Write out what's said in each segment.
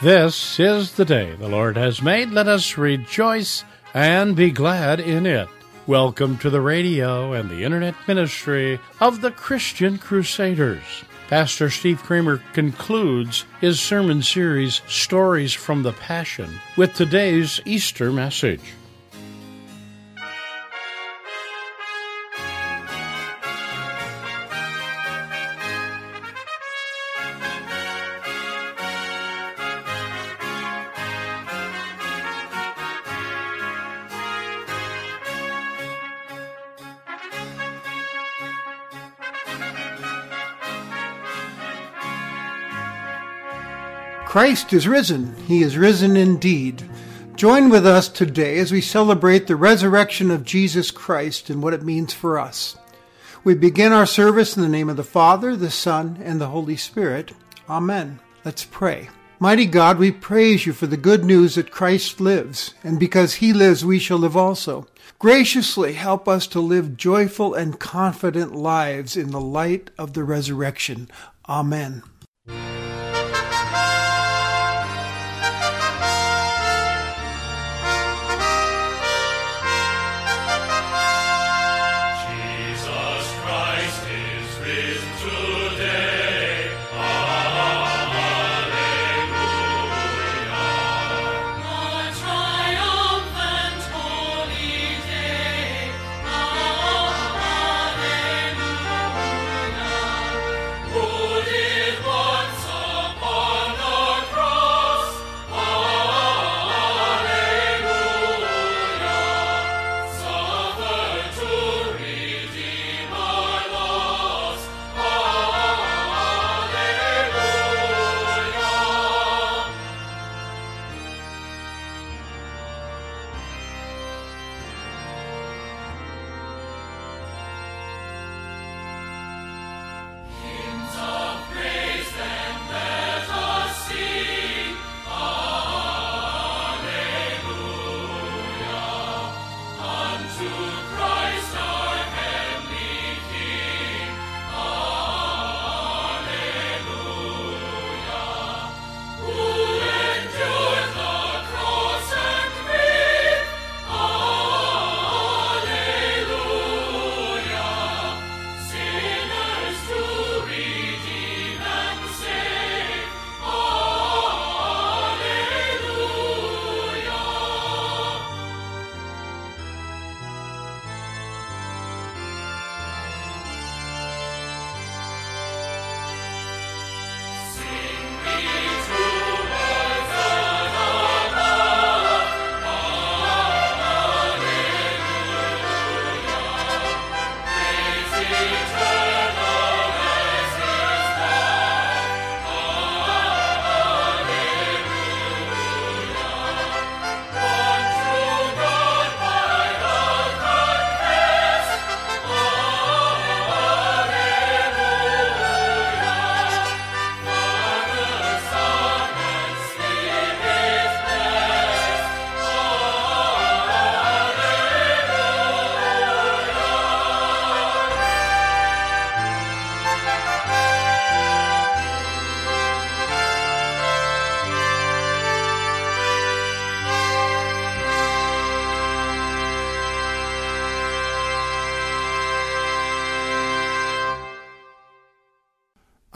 This is the day the Lord has made. Let us rejoice and be glad in it. Welcome to the radio and the internet ministry of the Christian Crusaders. Pastor Steve Kramer concludes his sermon series, Stories from the Passion, with today's Easter message. Christ is risen. He is risen indeed. Join with us today as we celebrate the resurrection of Jesus Christ and what it means for us. We begin our service in the name of the Father, the Son, and the Holy Spirit. Amen. Let's pray. Mighty God, we praise you for the good news that Christ lives, and because he lives, we shall live also. Graciously help us to live joyful and confident lives in the light of the resurrection. Amen.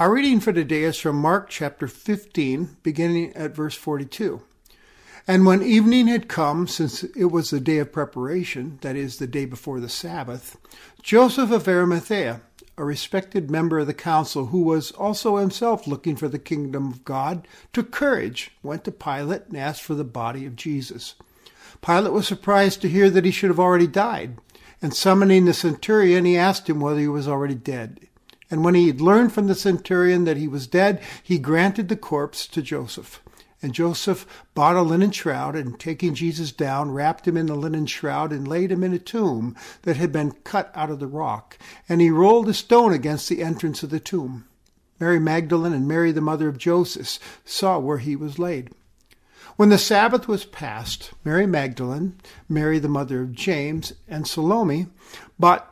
Our reading for today is from Mark chapter 15, beginning at verse 42. And when evening had come, since it was the day of preparation, that is, the day before the Sabbath, Joseph of Arimathea, a respected member of the council, who was also himself looking for the kingdom of God, took courage, went to Pilate, and asked for the body of Jesus. Pilate was surprised to hear that he should have already died, and summoning the centurion, he asked him whether he was already dead. And when he had learned from the centurion that he was dead, he granted the corpse to Joseph. And Joseph bought a linen shroud, and taking Jesus down, wrapped him in the linen shroud, and laid him in a tomb that had been cut out of the rock. And he rolled a stone against the entrance of the tomb. Mary Magdalene and Mary, the mother of Joseph, saw where he was laid. When the Sabbath was past, Mary Magdalene, Mary, the mother of James, and Salome bought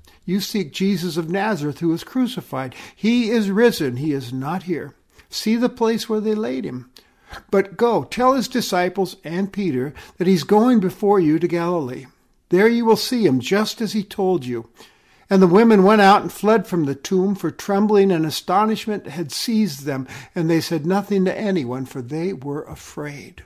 You seek Jesus of Nazareth, who was crucified. He is risen. He is not here. See the place where they laid him. But go, tell his disciples and Peter that he's going before you to Galilee. There you will see him, just as he told you. And the women went out and fled from the tomb, for trembling and astonishment had seized them, and they said nothing to anyone, for they were afraid.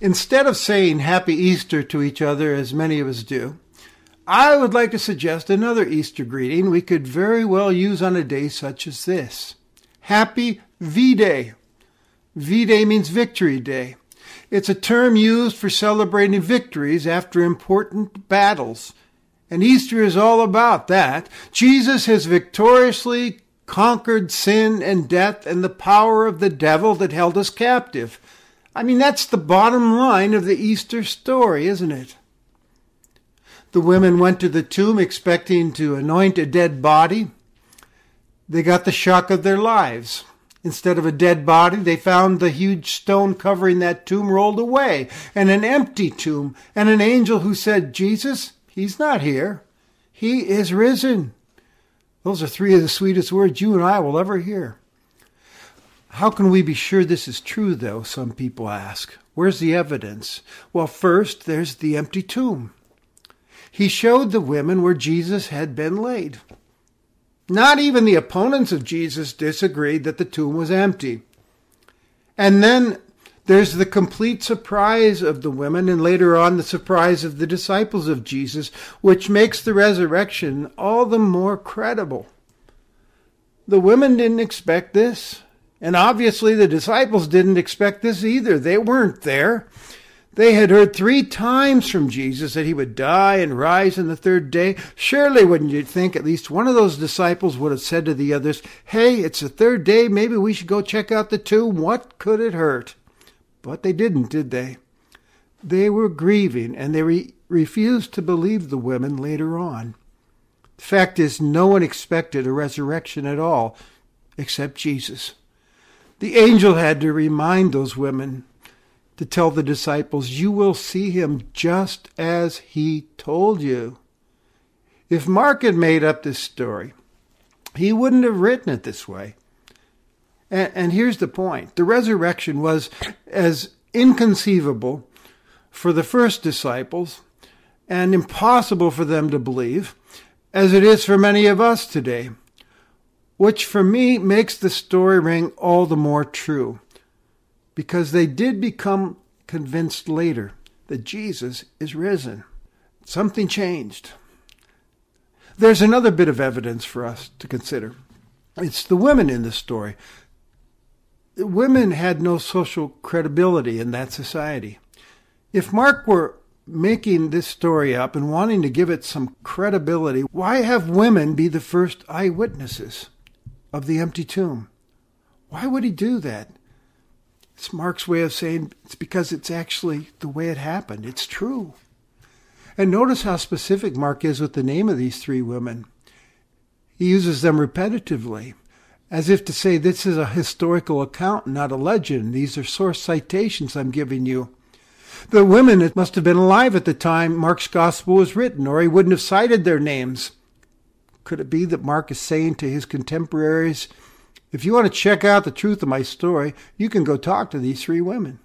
Instead of saying Happy Easter to each other, as many of us do, I would like to suggest another Easter greeting we could very well use on a day such as this. Happy V Day. V Day means Victory Day. It's a term used for celebrating victories after important battles. And Easter is all about that. Jesus has victoriously conquered sin and death and the power of the devil that held us captive. I mean, that's the bottom line of the Easter story, isn't it? The women went to the tomb expecting to anoint a dead body. They got the shock of their lives. Instead of a dead body, they found the huge stone covering that tomb rolled away and an empty tomb and an angel who said, Jesus, he's not here. He is risen. Those are three of the sweetest words you and I will ever hear. How can we be sure this is true, though? Some people ask. Where's the evidence? Well, first, there's the empty tomb. He showed the women where Jesus had been laid. Not even the opponents of Jesus disagreed that the tomb was empty. And then there's the complete surprise of the women, and later on the surprise of the disciples of Jesus, which makes the resurrection all the more credible. The women didn't expect this, and obviously the disciples didn't expect this either. They weren't there. They had heard three times from Jesus that he would die and rise on the third day. Surely, wouldn't you think at least one of those disciples would have said to the others, Hey, it's the third day. Maybe we should go check out the tomb. What could it hurt? But they didn't, did they? They were grieving and they re- refused to believe the women later on. The fact is, no one expected a resurrection at all except Jesus. The angel had to remind those women to tell the disciples, You will see him just as he told you. If Mark had made up this story, he wouldn't have written it this way. And, and here's the point the resurrection was as inconceivable for the first disciples and impossible for them to believe as it is for many of us today, which for me makes the story ring all the more true because they did become convinced later that Jesus is risen. Something changed. There's another bit of evidence for us to consider. It's the women in the story. Women had no social credibility in that society. If Mark were making this story up and wanting to give it some credibility, why have women be the first eyewitnesses of the empty tomb? Why would he do that? It's Mark's way of saying it's because it's actually the way it happened. It's true. And notice how specific Mark is with the name of these three women. He uses them repetitively, as if to say this is a historical account, not a legend. These are source citations I'm giving you. The women must have been alive at the time Mark's gospel was written, or he wouldn't have cited their names. Could it be that Mark is saying to his contemporaries, if you want to check out the truth of my story, you can go talk to these three women.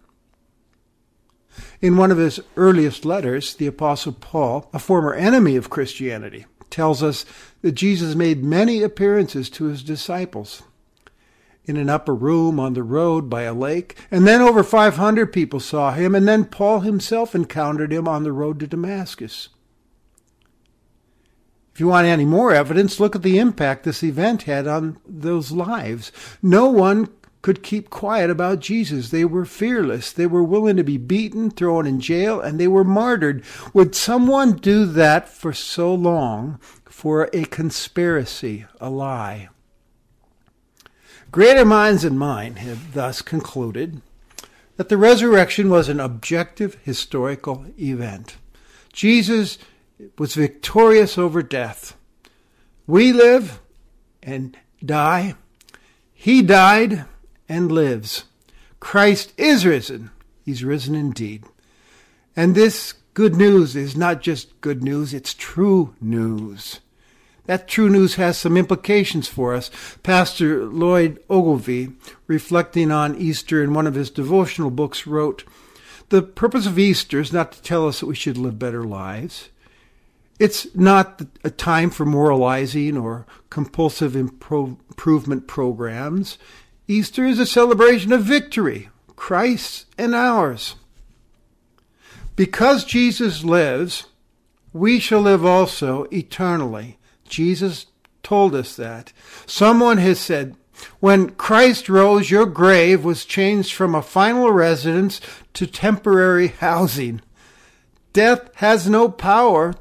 In one of his earliest letters, the Apostle Paul, a former enemy of Christianity, tells us that Jesus made many appearances to his disciples in an upper room on the road by a lake, and then over 500 people saw him, and then Paul himself encountered him on the road to Damascus. If you want any more evidence, look at the impact this event had on those lives. No one could keep quiet about Jesus. They were fearless. They were willing to be beaten, thrown in jail, and they were martyred. Would someone do that for so long for a conspiracy, a lie? Greater minds than mine have thus concluded that the resurrection was an objective historical event. Jesus was victorious over death. We live and die. He died and lives. Christ is risen. He's risen indeed. And this good news is not just good news, it's true news. That true news has some implications for us. Pastor Lloyd Ogilvie, reflecting on Easter in one of his devotional books, wrote, The purpose of Easter is not to tell us that we should live better lives. It's not a time for moralizing or compulsive improvement programs. Easter is a celebration of victory, Christ's and ours. Because Jesus lives, we shall live also eternally. Jesus told us that. Someone has said, when Christ rose, your grave was changed from a final residence to temporary housing. Death has no power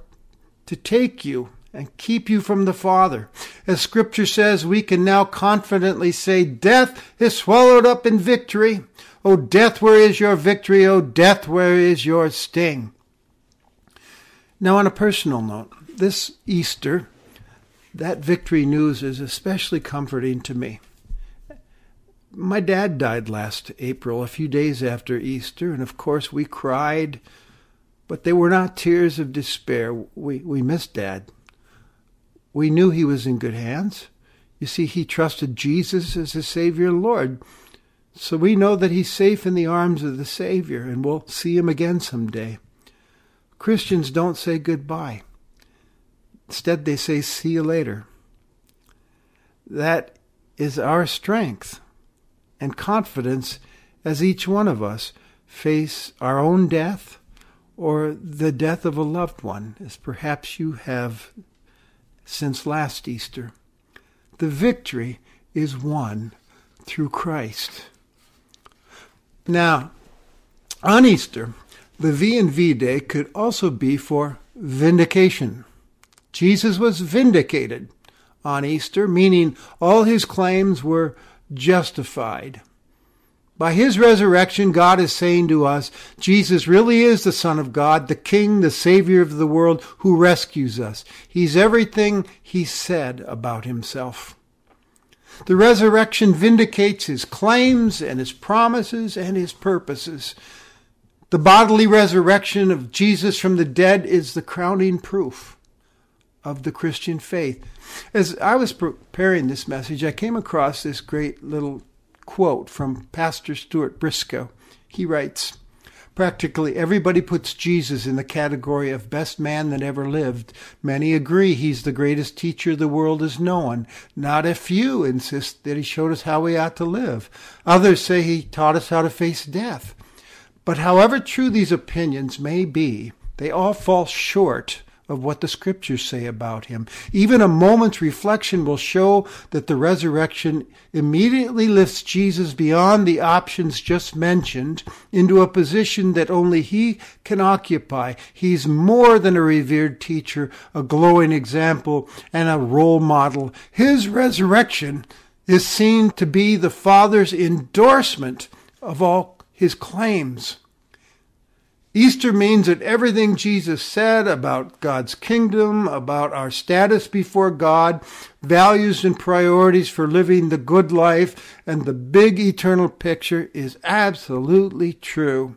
to take you and keep you from the Father. As Scripture says, we can now confidently say, Death is swallowed up in victory. O death, where is your victory? O death, where is your sting? Now, on a personal note, this Easter, that victory news is especially comforting to me. my dad died last April, a few days after Easter, and of course we cried, but they were not tears of despair. We, we missed Dad. We knew he was in good hands. You see, he trusted Jesus as his Savior and Lord. So we know that he's safe in the arms of the Savior, and we'll see him again someday. Christians don't say goodbye. Instead, they say, see you later. That is our strength and confidence as each one of us face our own death or the death of a loved one, as perhaps you have since last Easter. The victory is won through Christ. Now, on Easter, the V and V day could also be for vindication. Jesus was vindicated on Easter, meaning all his claims were justified. By his resurrection, God is saying to us, Jesus really is the Son of God, the King, the Savior of the world, who rescues us. He's everything he said about himself. The resurrection vindicates his claims and his promises and his purposes. The bodily resurrection of Jesus from the dead is the crowning proof of the Christian faith. As I was preparing this message, I came across this great little quote from Pastor Stuart Briscoe. He writes, Practically everybody puts Jesus in the category of best man that ever lived. Many agree he's the greatest teacher the world has known. Not a few insist that he showed us how we ought to live. Others say he taught us how to face death. But however true these opinions may be, they all fall short of what the scriptures say about him. Even a moment's reflection will show that the resurrection immediately lifts Jesus beyond the options just mentioned into a position that only he can occupy. He's more than a revered teacher, a glowing example, and a role model. His resurrection is seen to be the Father's endorsement of all his claims. Easter means that everything Jesus said about God's kingdom, about our status before God, values and priorities for living the good life, and the big eternal picture is absolutely true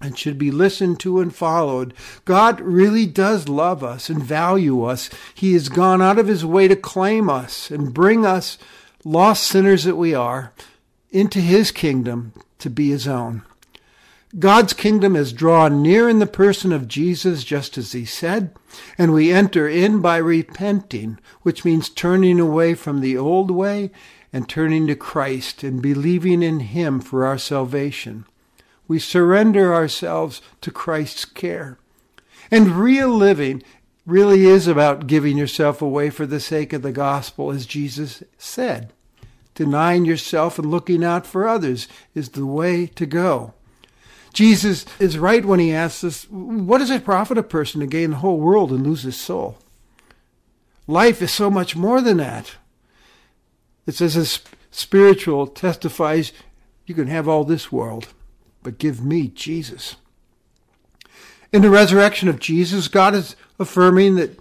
and should be listened to and followed. God really does love us and value us. He has gone out of his way to claim us and bring us, lost sinners that we are, into his kingdom to be his own. God's kingdom is drawn near in the person of Jesus, just as he said, and we enter in by repenting, which means turning away from the old way and turning to Christ and believing in him for our salvation. We surrender ourselves to Christ's care. And real living really is about giving yourself away for the sake of the gospel, as Jesus said. Denying yourself and looking out for others is the way to go. Jesus is right when he asks us, What does it profit a person to gain the whole world and lose his soul? Life is so much more than that. It says, as spiritual testifies, you can have all this world, but give me Jesus. In the resurrection of Jesus, God is affirming that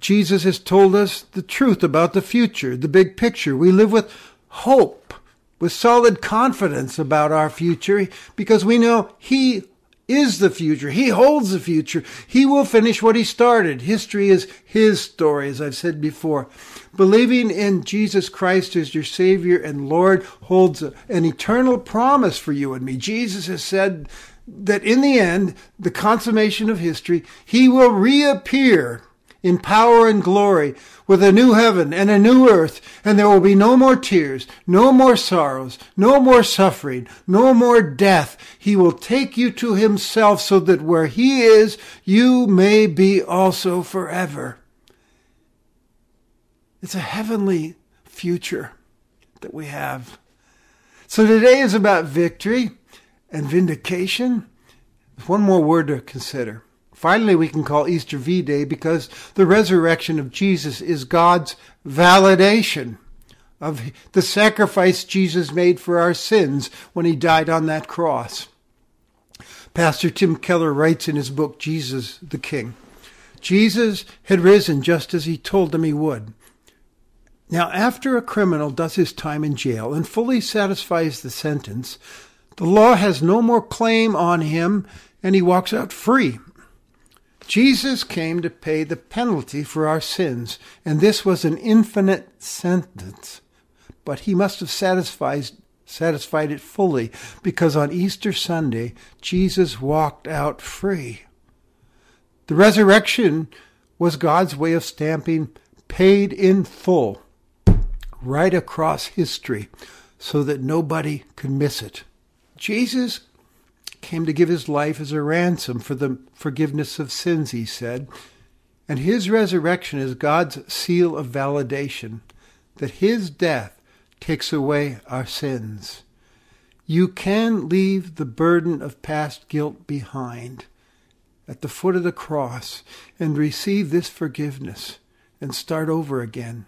Jesus has told us the truth about the future, the big picture. We live with hope with solid confidence about our future because we know He is the future. He holds the future. He will finish what He started. History is His story, as I've said before. Believing in Jesus Christ as your Savior and Lord holds an eternal promise for you and me. Jesus has said that in the end, the consummation of history, He will reappear in power and glory with a new heaven and a new earth, and there will be no more tears, no more sorrows, no more suffering, no more death. He will take you to himself so that where he is, you may be also forever. It's a heavenly future that we have. So today is about victory and vindication. One more word to consider Finally, we can call Easter V Day because the resurrection of Jesus is God's validation of the sacrifice Jesus made for our sins when he died on that cross. Pastor Tim Keller writes in his book, Jesus the King Jesus had risen just as he told them he would. Now, after a criminal does his time in jail and fully satisfies the sentence, the law has no more claim on him and he walks out free. Jesus came to pay the penalty for our sins, and this was an infinite sentence. But he must have satisfied, satisfied it fully, because on Easter Sunday, Jesus walked out free. The resurrection was God's way of stamping paid in full right across history so that nobody could miss it. Jesus came to give his life as a ransom for the forgiveness of sins, he said. And his resurrection is God's seal of validation that his death takes away our sins. You can leave the burden of past guilt behind at the foot of the cross and receive this forgiveness and start over again.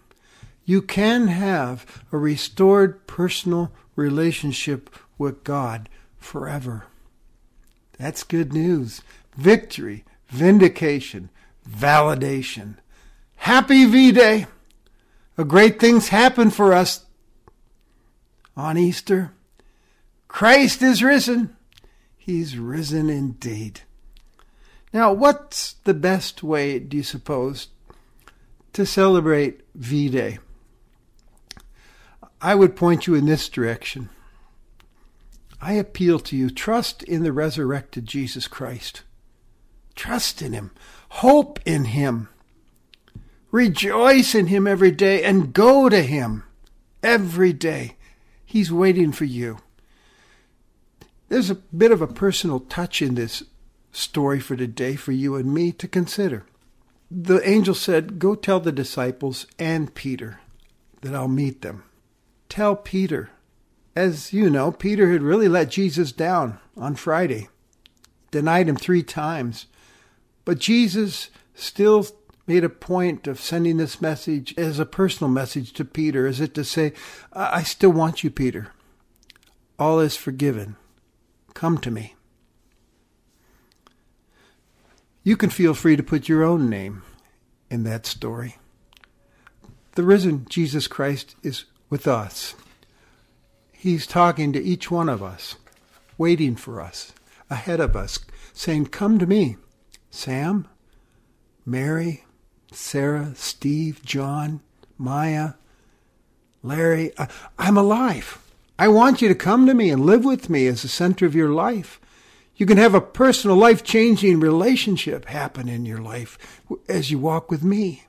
You can have a restored personal relationship with God forever. That's good news. Victory, vindication, validation. Happy V Day! A great things happen for us on Easter. Christ is risen. He's risen indeed. Now, what's the best way, do you suppose, to celebrate V Day? I would point you in this direction. I appeal to you trust in the resurrected Jesus Christ. Trust in Him. Hope in Him. Rejoice in Him every day and go to Him every day. He's waiting for you. There's a bit of a personal touch in this story for today for you and me to consider. The angel said, Go tell the disciples and Peter that I'll meet them. Tell Peter as you know, Peter had really let Jesus down on Friday, denied him three times. But Jesus still made a point of sending this message as a personal message to Peter, as it to say, I still want you, Peter. All is forgiven. Come to me. You can feel free to put your own name in that story. The risen Jesus Christ is with us. He's talking to each one of us, waiting for us, ahead of us, saying, Come to me, Sam, Mary, Sarah, Steve, John, Maya, Larry. I'm alive. I want you to come to me and live with me as the center of your life. You can have a personal, life changing relationship happen in your life as you walk with me.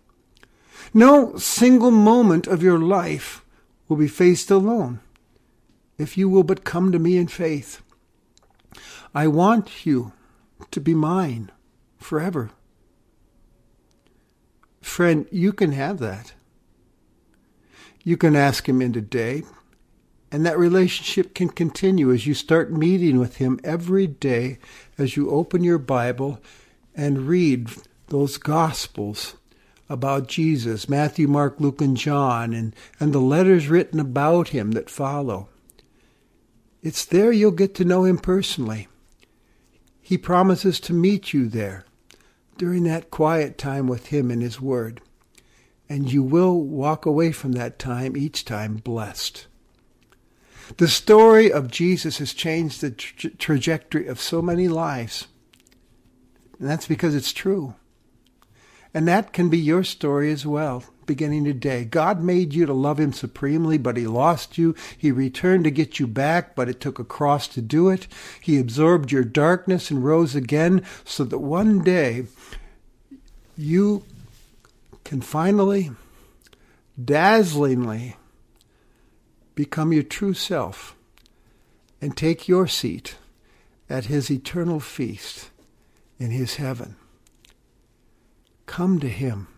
No single moment of your life will be faced alone if you will but come to me in faith. I want you to be mine forever. Friend, you can have that. You can ask him in today, and that relationship can continue as you start meeting with him every day as you open your Bible and read those Gospels about Jesus Matthew, Mark, Luke, and John, and, and the letters written about him that follow. It's there you'll get to know him personally. He promises to meet you there during that quiet time with him and his word. And you will walk away from that time each time blessed. The story of Jesus has changed the tra- trajectory of so many lives. And that's because it's true. And that can be your story as well beginning today. God made you to love him supremely, but he lost you. He returned to get you back, but it took a cross to do it. He absorbed your darkness and rose again so that one day you can finally, dazzlingly become your true self and take your seat at his eternal feast in his heaven. Come to him.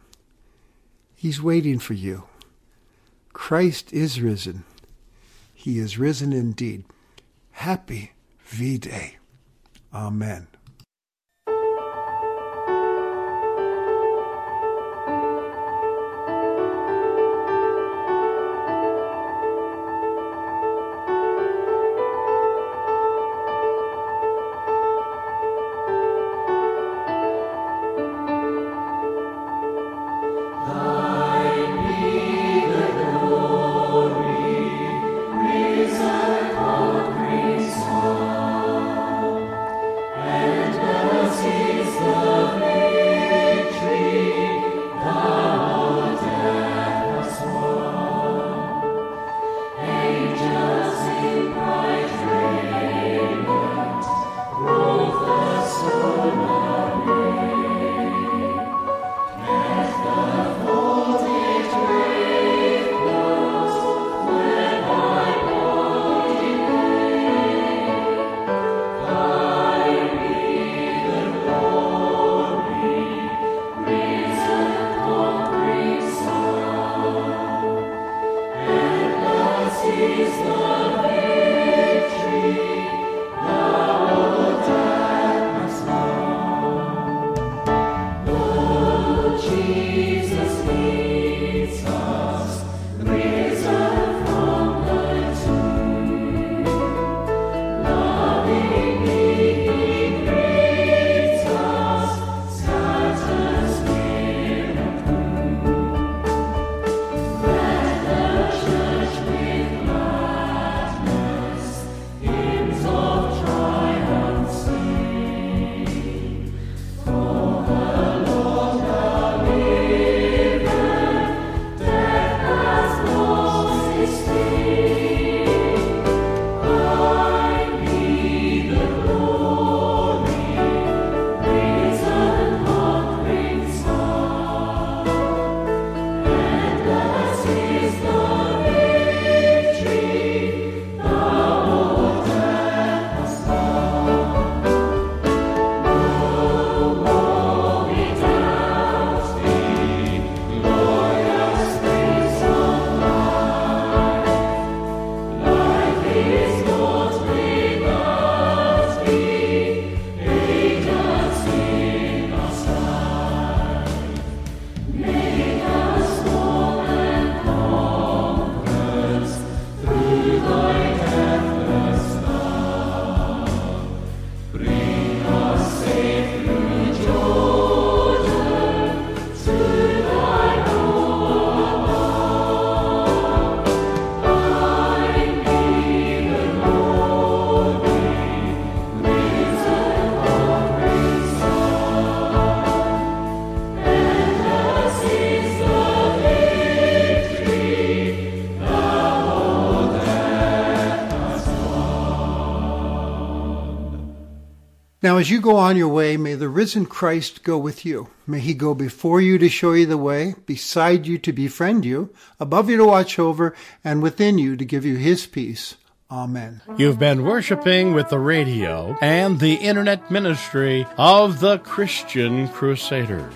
He's waiting for you. Christ is risen. He is risen indeed. Happy V Day. Amen. Now, as you go on your way, may the risen Christ go with you. May he go before you to show you the way, beside you to befriend you, above you to watch over, and within you to give you his peace. Amen. You've been worshiping with the radio and the internet ministry of the Christian Crusaders.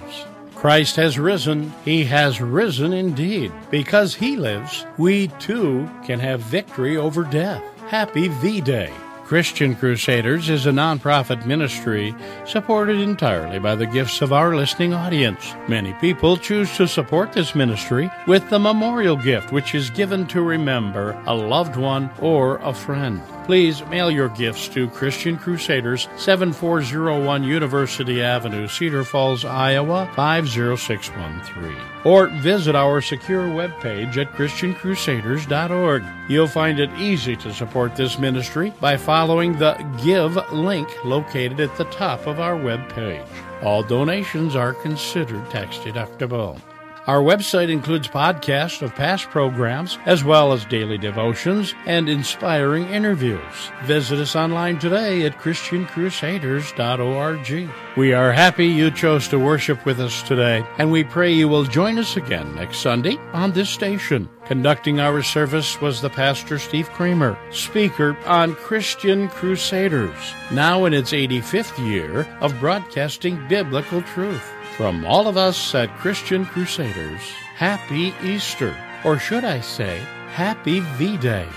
Christ has risen. He has risen indeed. Because he lives, we too can have victory over death. Happy V Day. Christian Crusaders is a nonprofit ministry supported entirely by the gifts of our listening audience. Many people choose to support this ministry with the memorial gift, which is given to remember a loved one or a friend. Please mail your gifts to Christian Crusaders, 7401 University Avenue, Cedar Falls, Iowa, 50613. Or visit our secure webpage at ChristianCrusaders.org. You'll find it easy to support this ministry by following the Give link located at the top of our webpage. All donations are considered tax deductible. Our website includes podcasts of past programs, as well as daily devotions and inspiring interviews. Visit us online today at ChristianCrusaders.org. We are happy you chose to worship with us today, and we pray you will join us again next Sunday on this station. Conducting our service was the pastor Steve Kramer, speaker on Christian Crusaders, now in its 85th year of broadcasting biblical truth. From all of us at Christian Crusaders, Happy Easter, or should I say, Happy V Day.